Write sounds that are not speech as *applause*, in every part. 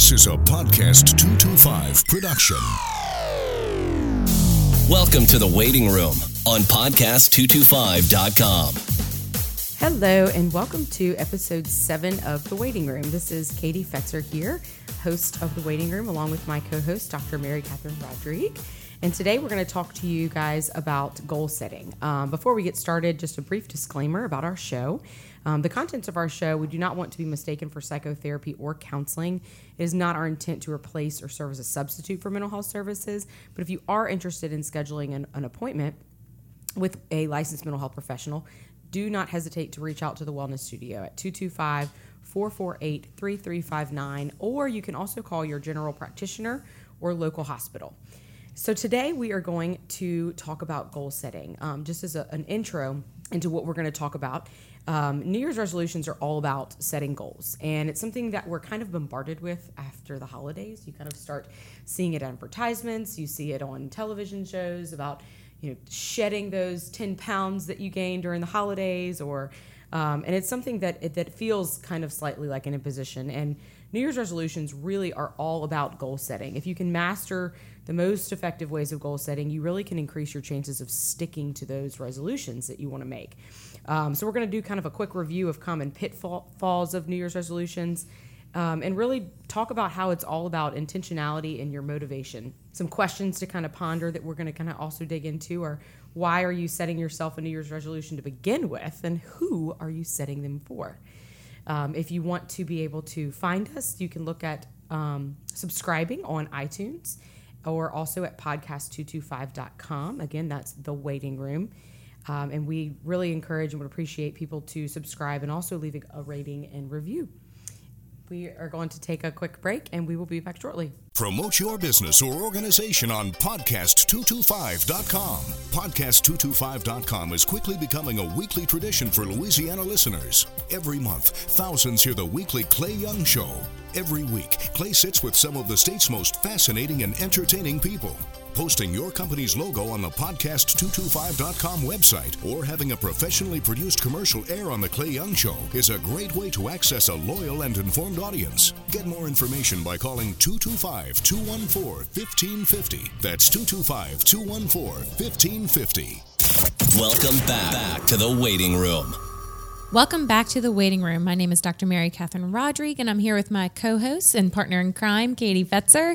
This is a Podcast 225 production. Welcome to the waiting room on podcast225.com. Hello, and welcome to episode seven of The Waiting Room. This is Katie Fetzer here, host of The Waiting Room, along with my co host, Dr. Mary Catherine Rodrigue. And today we're going to talk to you guys about goal setting. Um, before we get started, just a brief disclaimer about our show. Um, the contents of our show, we do not want to be mistaken for psychotherapy or counseling. It is not our intent to replace or serve as a substitute for mental health services. But if you are interested in scheduling an, an appointment with a licensed mental health professional, do not hesitate to reach out to the Wellness Studio at 225 448 3359, or you can also call your general practitioner or local hospital. So, today we are going to talk about goal setting. Um, just as a, an intro into what we're going to talk about, um, New Year's resolutions are all about setting goals, and it's something that we're kind of bombarded with after the holidays. You kind of start seeing it in advertisements, you see it on television shows about you know shedding those 10 pounds that you gained during the holidays or um, and it's something that it, that feels kind of slightly like an imposition and new year's resolutions really are all about goal setting if you can master the most effective ways of goal setting you really can increase your chances of sticking to those resolutions that you want to make um, so we're going to do kind of a quick review of common pitfalls of new year's resolutions um, and really talk about how it's all about intentionality and your motivation. Some questions to kind of ponder that we're going to kind of also dig into are why are you setting yourself a New Year's resolution to begin with, and who are you setting them for? Um, if you want to be able to find us, you can look at um, subscribing on iTunes or also at podcast225.com. Again, that's the waiting room. Um, and we really encourage and would appreciate people to subscribe and also leave a rating and review. We are going to take a quick break and we will be back shortly. Promote your business or organization on podcast225.com. Podcast225.com is quickly becoming a weekly tradition for Louisiana listeners. Every month, thousands hear the weekly Clay Young Show. Every week, Clay sits with some of the state's most fascinating and entertaining people. Posting your company's logo on the podcast225.com website or having a professionally produced commercial air on The Clay Young Show is a great way to access a loyal and informed audience. Get more information by calling 225 214 1550. That's 225 214 1550. Welcome back, back to the waiting room. Welcome back to the waiting room. My name is Dr. Mary Catherine Rodrigue, and I'm here with my co host and partner in crime, Katie Fetzer.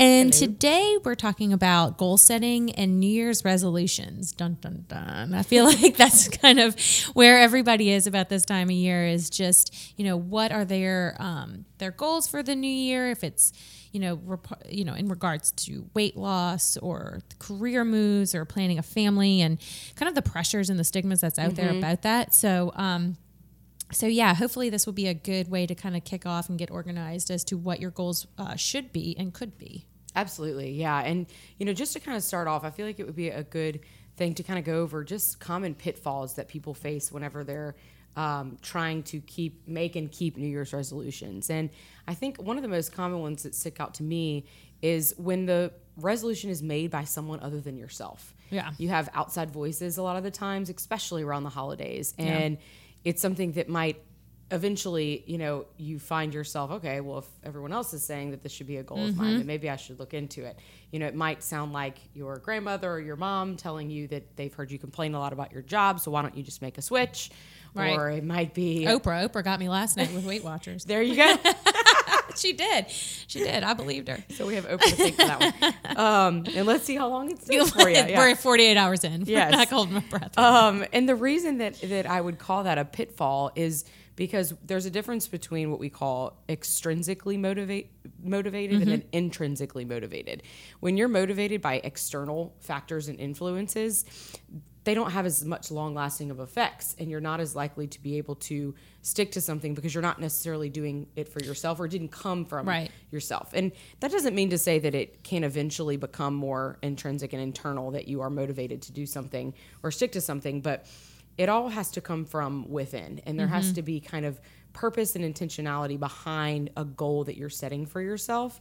And Hello. today we're talking about goal setting and New Year's resolutions. Dun, dun, dun. I feel *laughs* like that's kind of where everybody is about this time of year is just, you know, what are their, um, their goals for the new year? If it's, you know, rep- you know, in regards to weight loss or career moves or planning a family and kind of the pressures and the stigmas that's out mm-hmm. there about that. So, um, so yeah, hopefully this will be a good way to kind of kick off and get organized as to what your goals uh, should be and could be. Absolutely, yeah, and you know, just to kind of start off, I feel like it would be a good thing to kind of go over just common pitfalls that people face whenever they're um, trying to keep make and keep New Year's resolutions. And I think one of the most common ones that stick out to me is when the resolution is made by someone other than yourself. Yeah, you have outside voices a lot of the times, especially around the holidays, and yeah. it's something that might eventually, you know, you find yourself, okay, well, if everyone else is saying that this should be a goal mm-hmm. of mine, then maybe I should look into it. You know, it might sound like your grandmother or your mom telling you that they've heard you complain a lot about your job, so why don't you just make a switch? Right. Or it might be Oprah. Oprah got me last night with Weight Watchers. *laughs* there you go. *laughs* she did. She did. I believed her. So we have Oprah to thank for that one. *laughs* Um, and let's see how long it takes for you. Yeah. We're 48 hours in. Yes. I hold my breath. Um, and the reason that, that I would call that a pitfall is because there's a difference between what we call extrinsically motivate, motivated mm-hmm. and then intrinsically motivated. When you're motivated by external factors and influences, they don't have as much long lasting of effects and you're not as likely to be able to stick to something because you're not necessarily doing it for yourself or it didn't come from right. yourself. And that doesn't mean to say that it can eventually become more intrinsic and internal that you are motivated to do something or stick to something but it all has to come from within. And there mm-hmm. has to be kind of purpose and intentionality behind a goal that you're setting for yourself.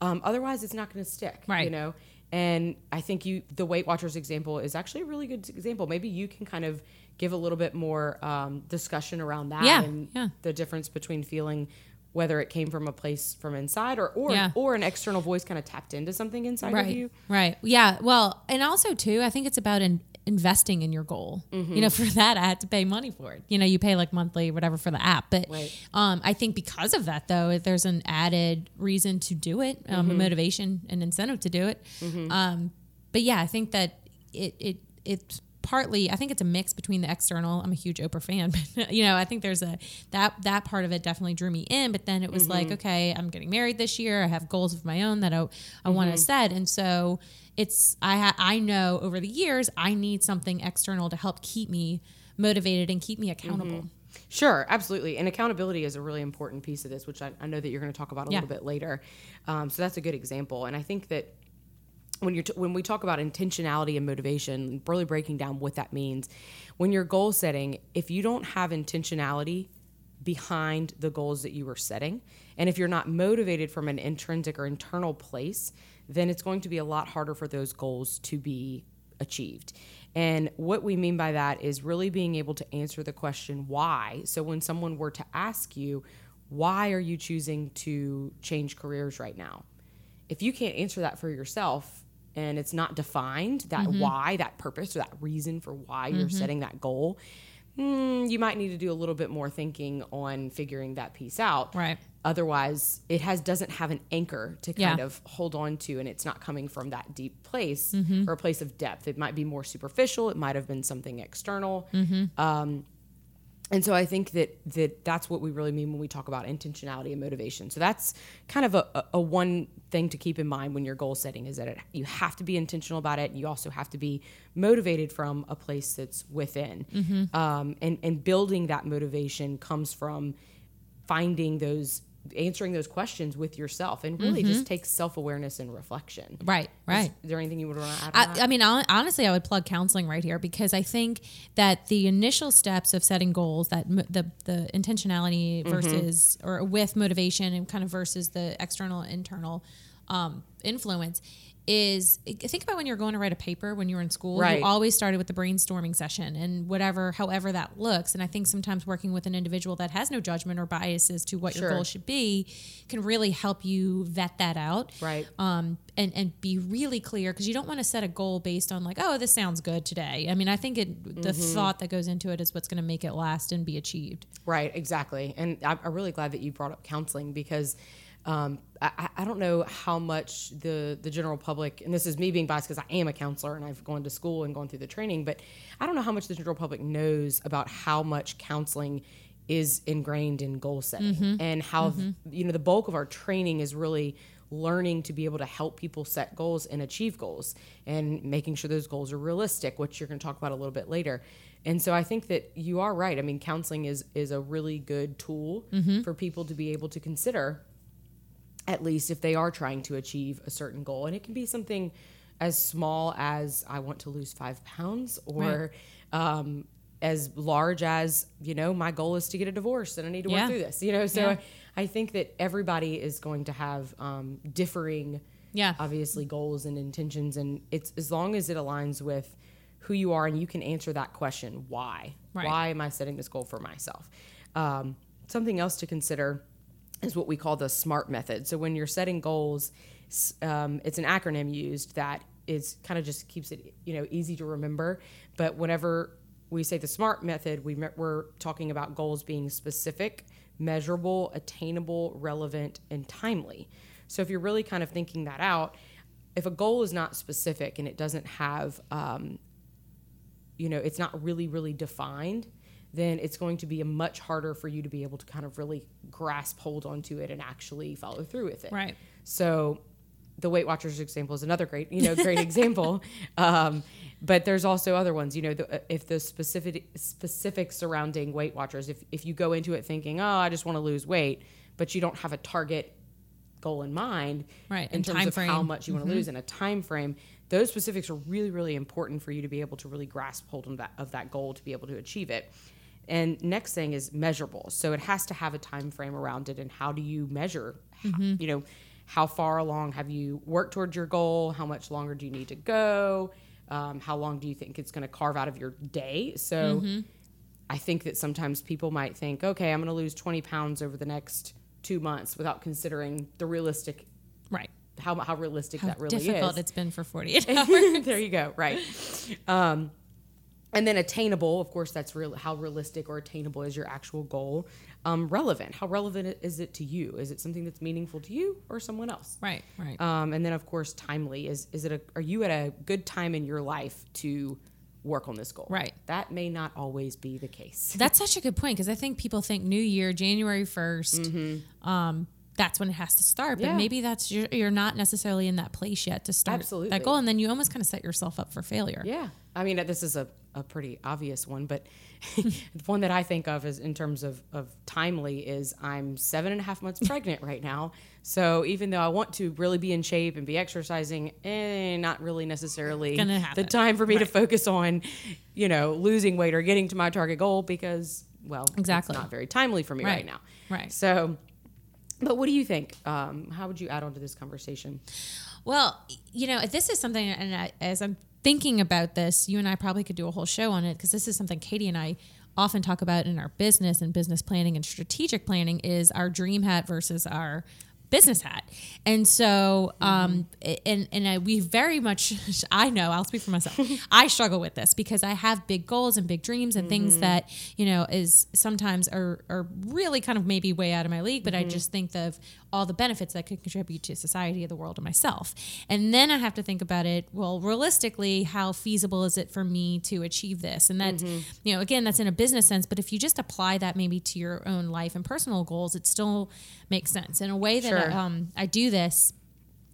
Um, otherwise it's not going to stick right. you know and I think you the Weight Watchers example is actually a really good example. Maybe you can kind of give a little bit more um, discussion around that yeah, and yeah. the difference between feeling whether it came from a place from inside or or, Yeah. or an external voice kind of tapped into something inside of you. Right. Yeah. Well, and also too, I think it's about in, investing in your goal. Mm-hmm. You know, for that, I had to pay money for it. You know, you pay like monthly, whatever, for the app. But Right. um, I think because of that, though, there's an added reason to do it, um, a Mm-hmm. motivation and incentive to do it. Um, but yeah, I think that it it it's partly I think it's a mix between the external. I'm a huge Oprah fan, *laughs* but you know I think there's a that that part of it definitely drew me in. But then it was like, okay, I'm getting married this year. I have goals of my own that I I want to set, and so it's I ha- I know over the years I need something external to help keep me motivated and keep me accountable. Sure, absolutely. And accountability is a really important piece of this, which I, I know that you're going to talk about a Yeah. little bit later. Um, so that's a good example. And I think that when you're t- when we talk about intentionality and motivation, really breaking down what that means, when you're goal setting, if you don't have intentionality behind the goals that you are setting, and if you're not motivated from an intrinsic or internal place, then it's going to be a lot harder for those goals to be achieved. And what we mean by that is really being able to answer the question why. So when someone were to ask you, why are you choosing to change careers right now? If you can't answer that for yourself and it's not defined, that why, that purpose, or that reason for why you're setting that goal, hmm, you might need to do a little bit more thinking on figuring that piece out. Right. Otherwise, it has doesn't have an anchor to kind Yeah. of hold on to, and it's not coming from that deep place Mm-hmm. or a place of depth. It might be more superficial. It might have been something external. Um, and so I think that that that's what we really mean when we talk about intentionality and motivation. So that's kind of a, a, a one thing to keep in mind when you're goal setting is that it, you have to be intentional about it. and You also have to be motivated from a place that's within, um, and and building that motivation comes from finding those answering those questions with yourself and really just takes self-awareness and reflection Right. Right. is there anything you would want to add? I, I mean, honestly, I would plug counseling right here because I think that the initial steps of setting goals, that mo- the the intentionality versus or with motivation and kind of versus the external internal um, influence is think about when you're going to write a paper when you were in school Right. you always started with the brainstorming session and whatever however that looks and i think sometimes working with an individual that has no judgment or biases to what your goal should be can really help you vet that out Right. um, and and be really clear because you don't want to set a goal based on like oh this sounds good today. I mean I think it the Mm-hmm. thought that goes into it is what's going to make it last and be achieved. Right, exactly. And I'm really glad that you brought up counseling because um, I, I- don't know how much the, the general public, and this is me being biased because I am a counselor and I've gone to school and gone through the training, but I don't know how much the general public knows about how much counseling is ingrained in goal setting mm-hmm. and how, mm-hmm. you know, the bulk of our training is really learning to be able to help people set goals and achieve goals and making sure those goals are realistic, which you're going to talk about a little bit later. And so I think that you are right. I mean, counseling is is a really good tool mm-hmm. for people to be able to consider at least if they are trying to achieve a certain goal. And it can be something as small as I want to lose five pounds or um, as large as, you know, my goal is to get a divorce and I need to Yeah. work through this, you know? So Yeah. I, I think that everybody is going to have um, differing, Yeah. obviously, goals and intentions. And it's as long as it aligns with who you are and you can answer that question why? Right. Why am I setting this goal for myself? Um, something else to consider is what we call the SMART method. So when you're setting goals, um, it's an acronym used that is kind of just keeps it you know easy to remember. But whenever we say the SMART method, we me- we're talking about goals being specific, measurable, attainable, relevant, and timely. So if you're really kind of thinking that out, if a goal is not specific and it doesn't have um, you know it's not really really defined then it's going to be a much harder for you to be able to kind of really grasp hold onto it and actually follow through with it Right. so the weight watchers example is another great you know great *laughs* example um, but there's also other ones you know the, if the specific specifics surrounding weight watchers if, if you go into it thinking oh i just want to lose weight but you don't have a target goal in mind Right, in and terms time of how frame. Mm-hmm. much you want to lose in a time frame those specifics are really really important for you to be able to really grasp hold of that, of that goal to be able to achieve it and next thing is measurable so it has to have a time frame around it and how do you measure Mm-hmm. you know how far along have you worked towards your goal how much longer do you need to go um, how long do you think it's going to carve out of your day so Mm-hmm. I think that sometimes people might think, okay, I'm going to lose 20 pounds over the next two months without considering the realistic Right. how how realistic How that really difficult is. it's been for 48 *laughs* hours. there you go. Right. Um, and then attainable, of course, that's real. How realistic or attainable is your actual goal? Um, relevant. How relevant is it to you? Is it something that's meaningful to you or someone else? right, right. Um, and then, of course, timely. Is is it a? Are you at a good time in your life to work on this goal? Right. That may not always be the case. *laughs* That's such a good point because I think people think New Year, January 1st, um, that's when it has to start. But Mm-hmm. Yeah. maybe that's you're, you're not necessarily in that place yet to start Absolutely. that goal, and then you almost kind of set yourself up for failure. Yeah. I mean, this is a, a pretty obvious one, but the *laughs* one that I think of is in terms of, of timely is I'm seven and a half months *laughs* pregnant right now. So even though I want to really be in shape and be exercising, eh, not really necessarily the time for me to focus on, you know, losing weight or getting to my target goal because, well, Exactly. it's not very timely for me right, Right. now. Right. So, but what do you think? Um, how would you add on to this conversation? Well, you know, this is something, and I, as I'm thinking about this, you and I probably could do a whole show on it because this is something Katie and I often talk about in our business and business planning and strategic planning is our dream hat versus our business hat. And so, um, and, and I, we very much, *laughs* I know, I'll speak for myself. *laughs* I struggle with this because I have big goals and big dreams and things mm-hmm. that, you know, is sometimes are, are really kind of maybe way out of my league, but I mm-hmm. just think of all the benefits that could contribute to society, the world, and myself. And then I have to think about it, well, realistically, how feasible is it for me to achieve this? And that's, mm-hmm. you know, again, that's in a business sense, but if you just apply that maybe to your own life and personal goals, it still makes sense in a way that Sure. Um, I do this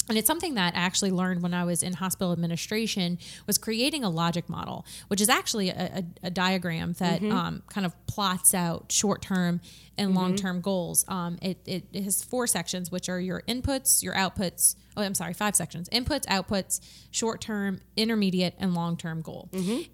and it's something that I actually learned when I was in hospital administration was creating a logic model, which is actually a, a, a diagram that um, kind of plots out short-term and long-term goals. Um, it, it, it has four sections, which are your inputs, your outputs. Oh, I'm sorry, five sections: inputs, outputs, short-term, intermediate, and long-term goal.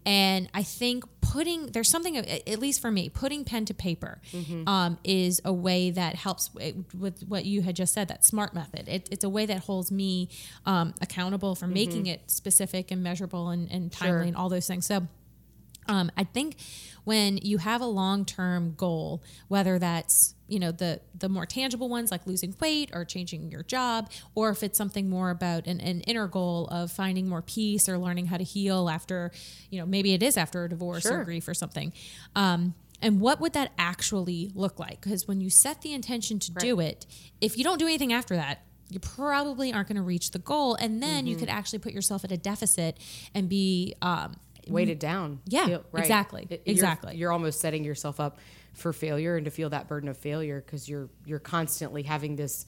And I think putting there's something at least for me putting pen to paper um, is a way that helps with what you had just said that smart method. It, it's a way that holds me um, accountable for making it specific and measurable and, and timely Sure. and all those things. So um, I think when you have a long-term goal, whether that's you know the the more tangible ones like losing weight or changing your job, or if it's something more about an, an inner goal of finding more peace or learning how to heal after, you know, maybe it is after a divorce Sure. or grief or something. Um, and what would that actually look like? Because when you set the intention to do it, if you don't do anything after that, you probably aren't going to reach the goal, and then you could actually put yourself at a deficit and be um, weighted down. Yeah, Feel- exactly, you're- exactly. You're, almost setting yourself up for failure and to feel that burden of failure because you're you're constantly having this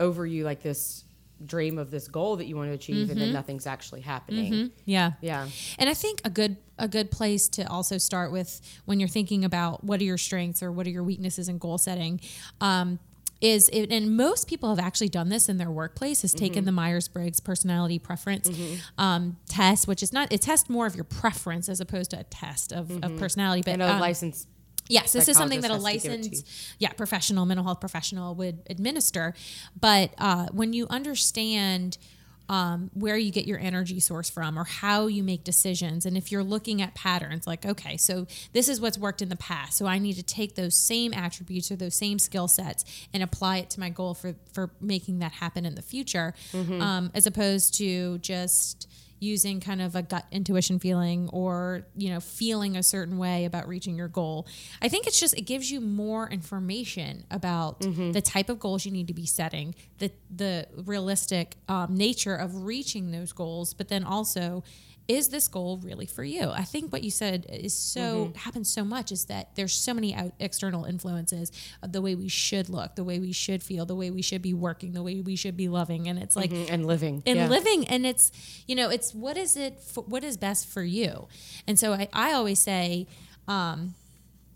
over you like this dream of this goal that you want to achieve and Mm-hmm. then nothing's actually happening. Yeah. Yeah. And I think a good a good place to also start with when you're thinking about what are your strengths or what are your weaknesses in goal setting um, is it, and most people have actually done this in their workplace has Mm-hmm. taken the Myers-Briggs personality preference um, test which is not it tests more of your preference as opposed to a test of, of personality but And a um, license Yes, this is something that a psychologist has to give it to licensed, yeah, professional mental health professional would administer. But uh, when you understand um, where you get your energy source from or how you make decisions, and if you're looking at patterns, like okay, so this is what's worked in the past, so I need to take those same attributes or those same skill sets and apply it to my goal for for making that happen in the future, um, as opposed to just using kind of a gut intuition feeling or you know feeling a certain way about reaching your goal. I think it's just it gives you more information about the type of goals you need to be setting the the realistic um, nature of reaching those goals but then also is this goal really for you? I think what you said is so happens so much is that there's so many out, external influences of the way we should look the way we should feel the way we should be working the way we should be loving. And it's like and living. and Yeah. living. And it's you know it's what is it for, what is best for you? And so i, I always say um,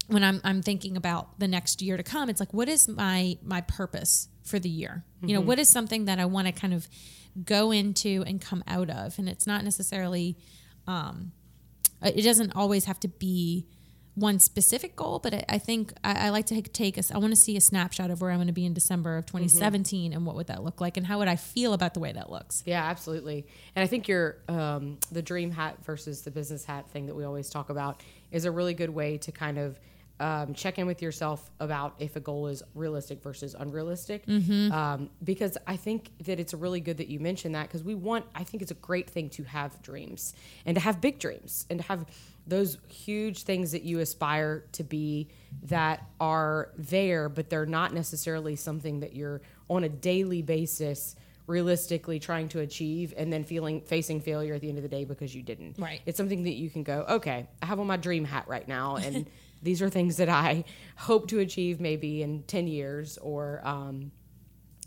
when I'm, I'm thinking about the next year to come it's like what is my my purpose for the year you know what is something that i want to kind of go into and come out of and it's not necessarily um, it doesn't always have to be one specific goal, but I, I think I, I like to take a, I want to see a snapshot of where I'm going to be in December of 2017 and what would that look like and how would I feel about the way that looks. Yeah, absolutely. And I think your um, the dream hat versus the business hat thing that we always talk about is a really good way to kind of um, check in with yourself about if a goal is realistic versus unrealistic. Mm-hmm. Um, because I think that it's really good that you mentioned that because we want, I think it's a great thing to have dreams and to have big dreams and to have those huge things that you aspire to be that are there, but they're not necessarily something that you're on a daily basis realistically trying to achieve and then feeling facing failure at the end of the day because you didn't. Right. It's something that you can go, okay, I have on my dream hat right now and *laughs* these are things that I *laughs* hope to achieve maybe in 10 years or um,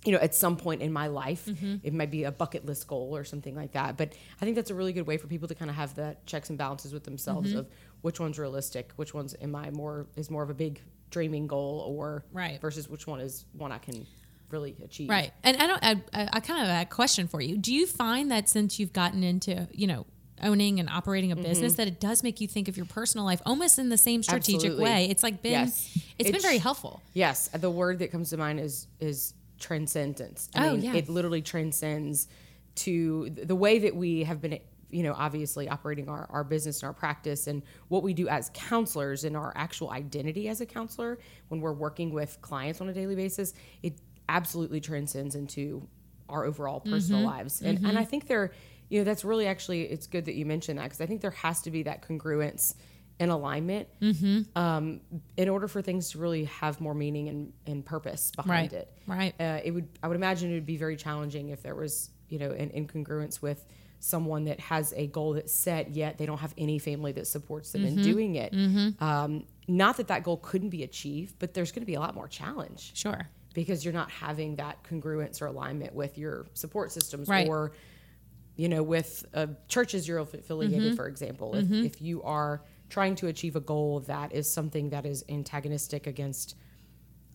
you know, at some point in my life, it might be a bucket list goal or something like that. But I think that's a really good way for people to kind of have that checks and balances with themselves of which one's realistic, which one's am I more is more of a big dreaming goal or Right. versus which one is one I can really achieve. Right. And I don't. I, I I kind of have a question for you. Do you find that since you've gotten into you know owning and operating a business that it does make you think of your personal life almost in the same strategic Absolutely. way? It's like been. Yes. it's been very helpful. Yes, the word that comes to mind is is transcendence. I Oh, mean, yeah. it literally transcends to the way that we have been you know obviously operating our, our business and our practice and what we do as counselors and our actual identity as a counselor when we're working with clients on a daily basis it absolutely transcends into our overall personal Mm-hmm. lives and and i think there you know that's really actually it's good that you mentioned that because i think there has to be that congruence and alignment um, in order for things to really have more meaning and, and purpose behind Right, it. right. Uh, it would I would imagine it would be very challenging if there was you know an incongruence with someone that has a goal that's set yet they don't have any family that supports them Mm-hmm. in doing it. Um, not that that goal couldn't be achieved, but there's going to be a lot more challenge Sure. because you're not having that congruence or alignment with your support systems Right. or you know with uh, churches you're affiliated Mm-hmm. for example if, if you are trying to achieve a goal that is something that is antagonistic against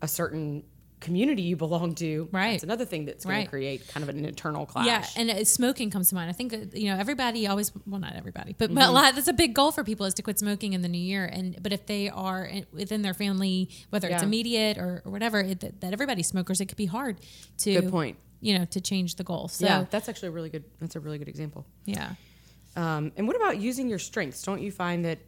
a certain community you belong to Right. it's another thing that's going Right. to create kind of an internal clash Yeah, and uh, smoking comes to mind. I think uh, you know everybody always well not everybody, but, Mm-hmm. but a lot that's a big goal for people is to quit smoking in the new year. And but if they are in, within their family, whether it's immediate or, or whatever, it, that, that everybody's smokers, it could be hard to Good point. You know, to change the goal. So yeah that's actually a really good that's a really good example yeah. Um, and what about using your strengths? Don't you find that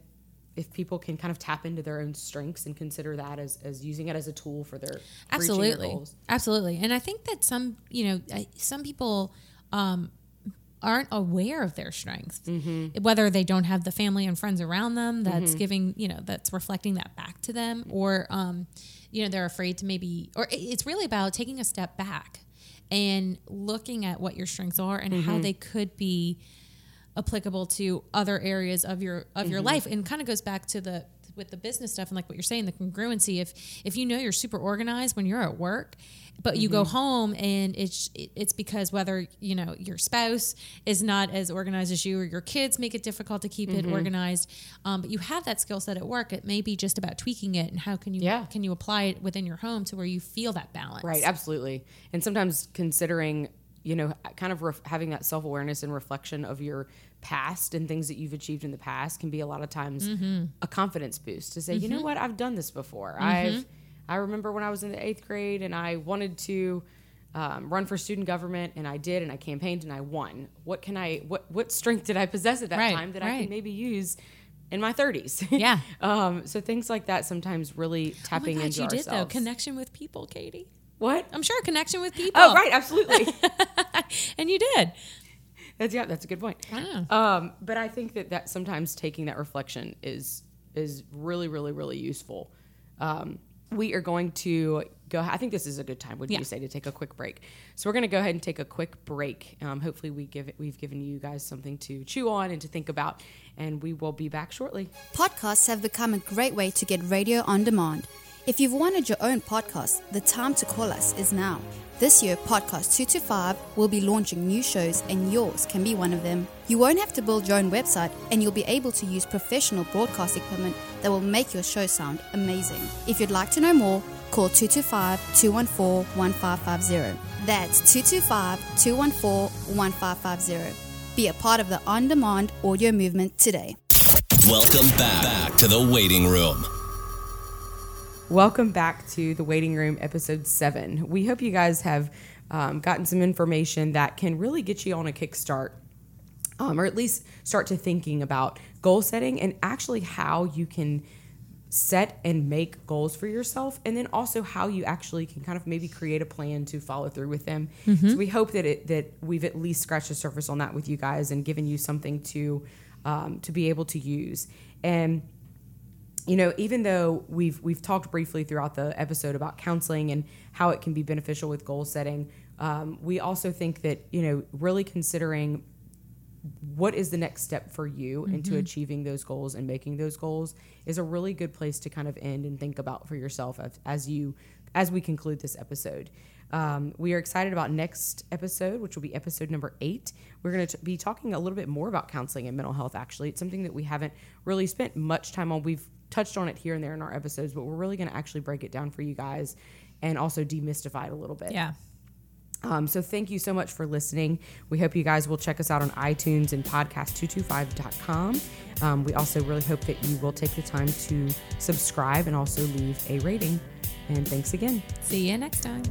if people can kind of tap into their own strengths and consider that as, as using it as a tool for their reaching their absolutely goals? absolutely and i think that some you know some people um aren't aware of their strengths Mm-hmm. whether they don't have the family and friends around them that's giving you know that's reflecting that back to them or um you know they're afraid to maybe or it's really about taking a step back and looking at what your strengths are and Mm-hmm. how they could be applicable to other areas of your of your Mm-hmm. life and kind of goes back to the with the business stuff and like what you're saying the congruency if if you know you're super organized when you're at work but you Mm-hmm. go home and it's it's because whether you know your spouse is not as organized as you or your kids make it difficult to keep Mm-hmm. it organized um, but you have that skill set at work it may be just about tweaking it and how can you Yeah. can you apply it within your home to where you feel that balance Right, absolutely. And sometimes considering, you know, kind of ref- having that self awareness and reflection of your past and things that you've achieved in the past can be a lot of times Mm-hmm. a confidence boost to say, you know what, I've done this before. I've, I remember when I was in the eighth grade and I wanted to. Um, run for student government and I did and I campaigned and I won. What can I what what strength did I possess at that Right, time that I can maybe use in my 30s? *laughs* Yeah. um, so things like that sometimes really Oh tapping God, into you ourselves. did though connection with people katie what? i'm sure connection with people Oh, right, absolutely. *laughs* and you did That's yeah, that's a good point. Wow. Um, but I think that that sometimes taking that reflection is is really, really, really useful. Um, we are going to go. I think this is a good time. Would Yeah. you say to take a quick break? So we're going to go ahead and take a quick break. Um, hopefully, we give it, we've given you guys something to chew on and to think about, and we will be back shortly. Podcasts have become a great way to get radio on demand. If you've wanted your own podcast, the time to call us is now. This year, Podcast 225 will be launching new shows, and yours can be one of them. You won't have to build your own website, and you'll be able to use professional broadcast equipment that will make your show sound amazing. If you'd like to know more, call 225 214 1550. That's 225 214 1550. Be a part of the on demand audio movement today. Welcome back, back to the waiting room. Welcome back to the waiting room, episode seven. We hope you guys have um, gotten some information that can really get you on a kickstart, um, or at least start to thinking about goal setting and actually how you can set and make goals for yourself and then also how you actually can kind of maybe create a plan to follow through with them. So we hope that it that we've at least scratched the surface on that with you guys and given you something to um, to be able to use. And you know even though we've we've talked briefly throughout the episode about counseling and how it can be beneficial with goal setting um, we also think that you know really considering what is the next step for you into achieving those goals and making those goals is a really good place to kind of end and think about for yourself as, as you as we conclude this episode. Um, we are excited about next episode which will be episode number eight. We're going to be talking a little bit more about counseling and mental health actually. It's something that we haven't really spent much time on. We've touched on it here and there in our episodes but we're really going to actually break it down for you guys and also demystify it a little bit Yeah. um, so thank you so much for listening. We hope you guys will check us out on iTunes and podcast225.com. Um, we also really hope that you will take the time to subscribe and also leave a rating. And thanks again. See you next time.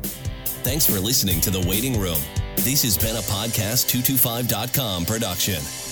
Thanks for listening to The Waiting Room. This has been a Podcast225.com production.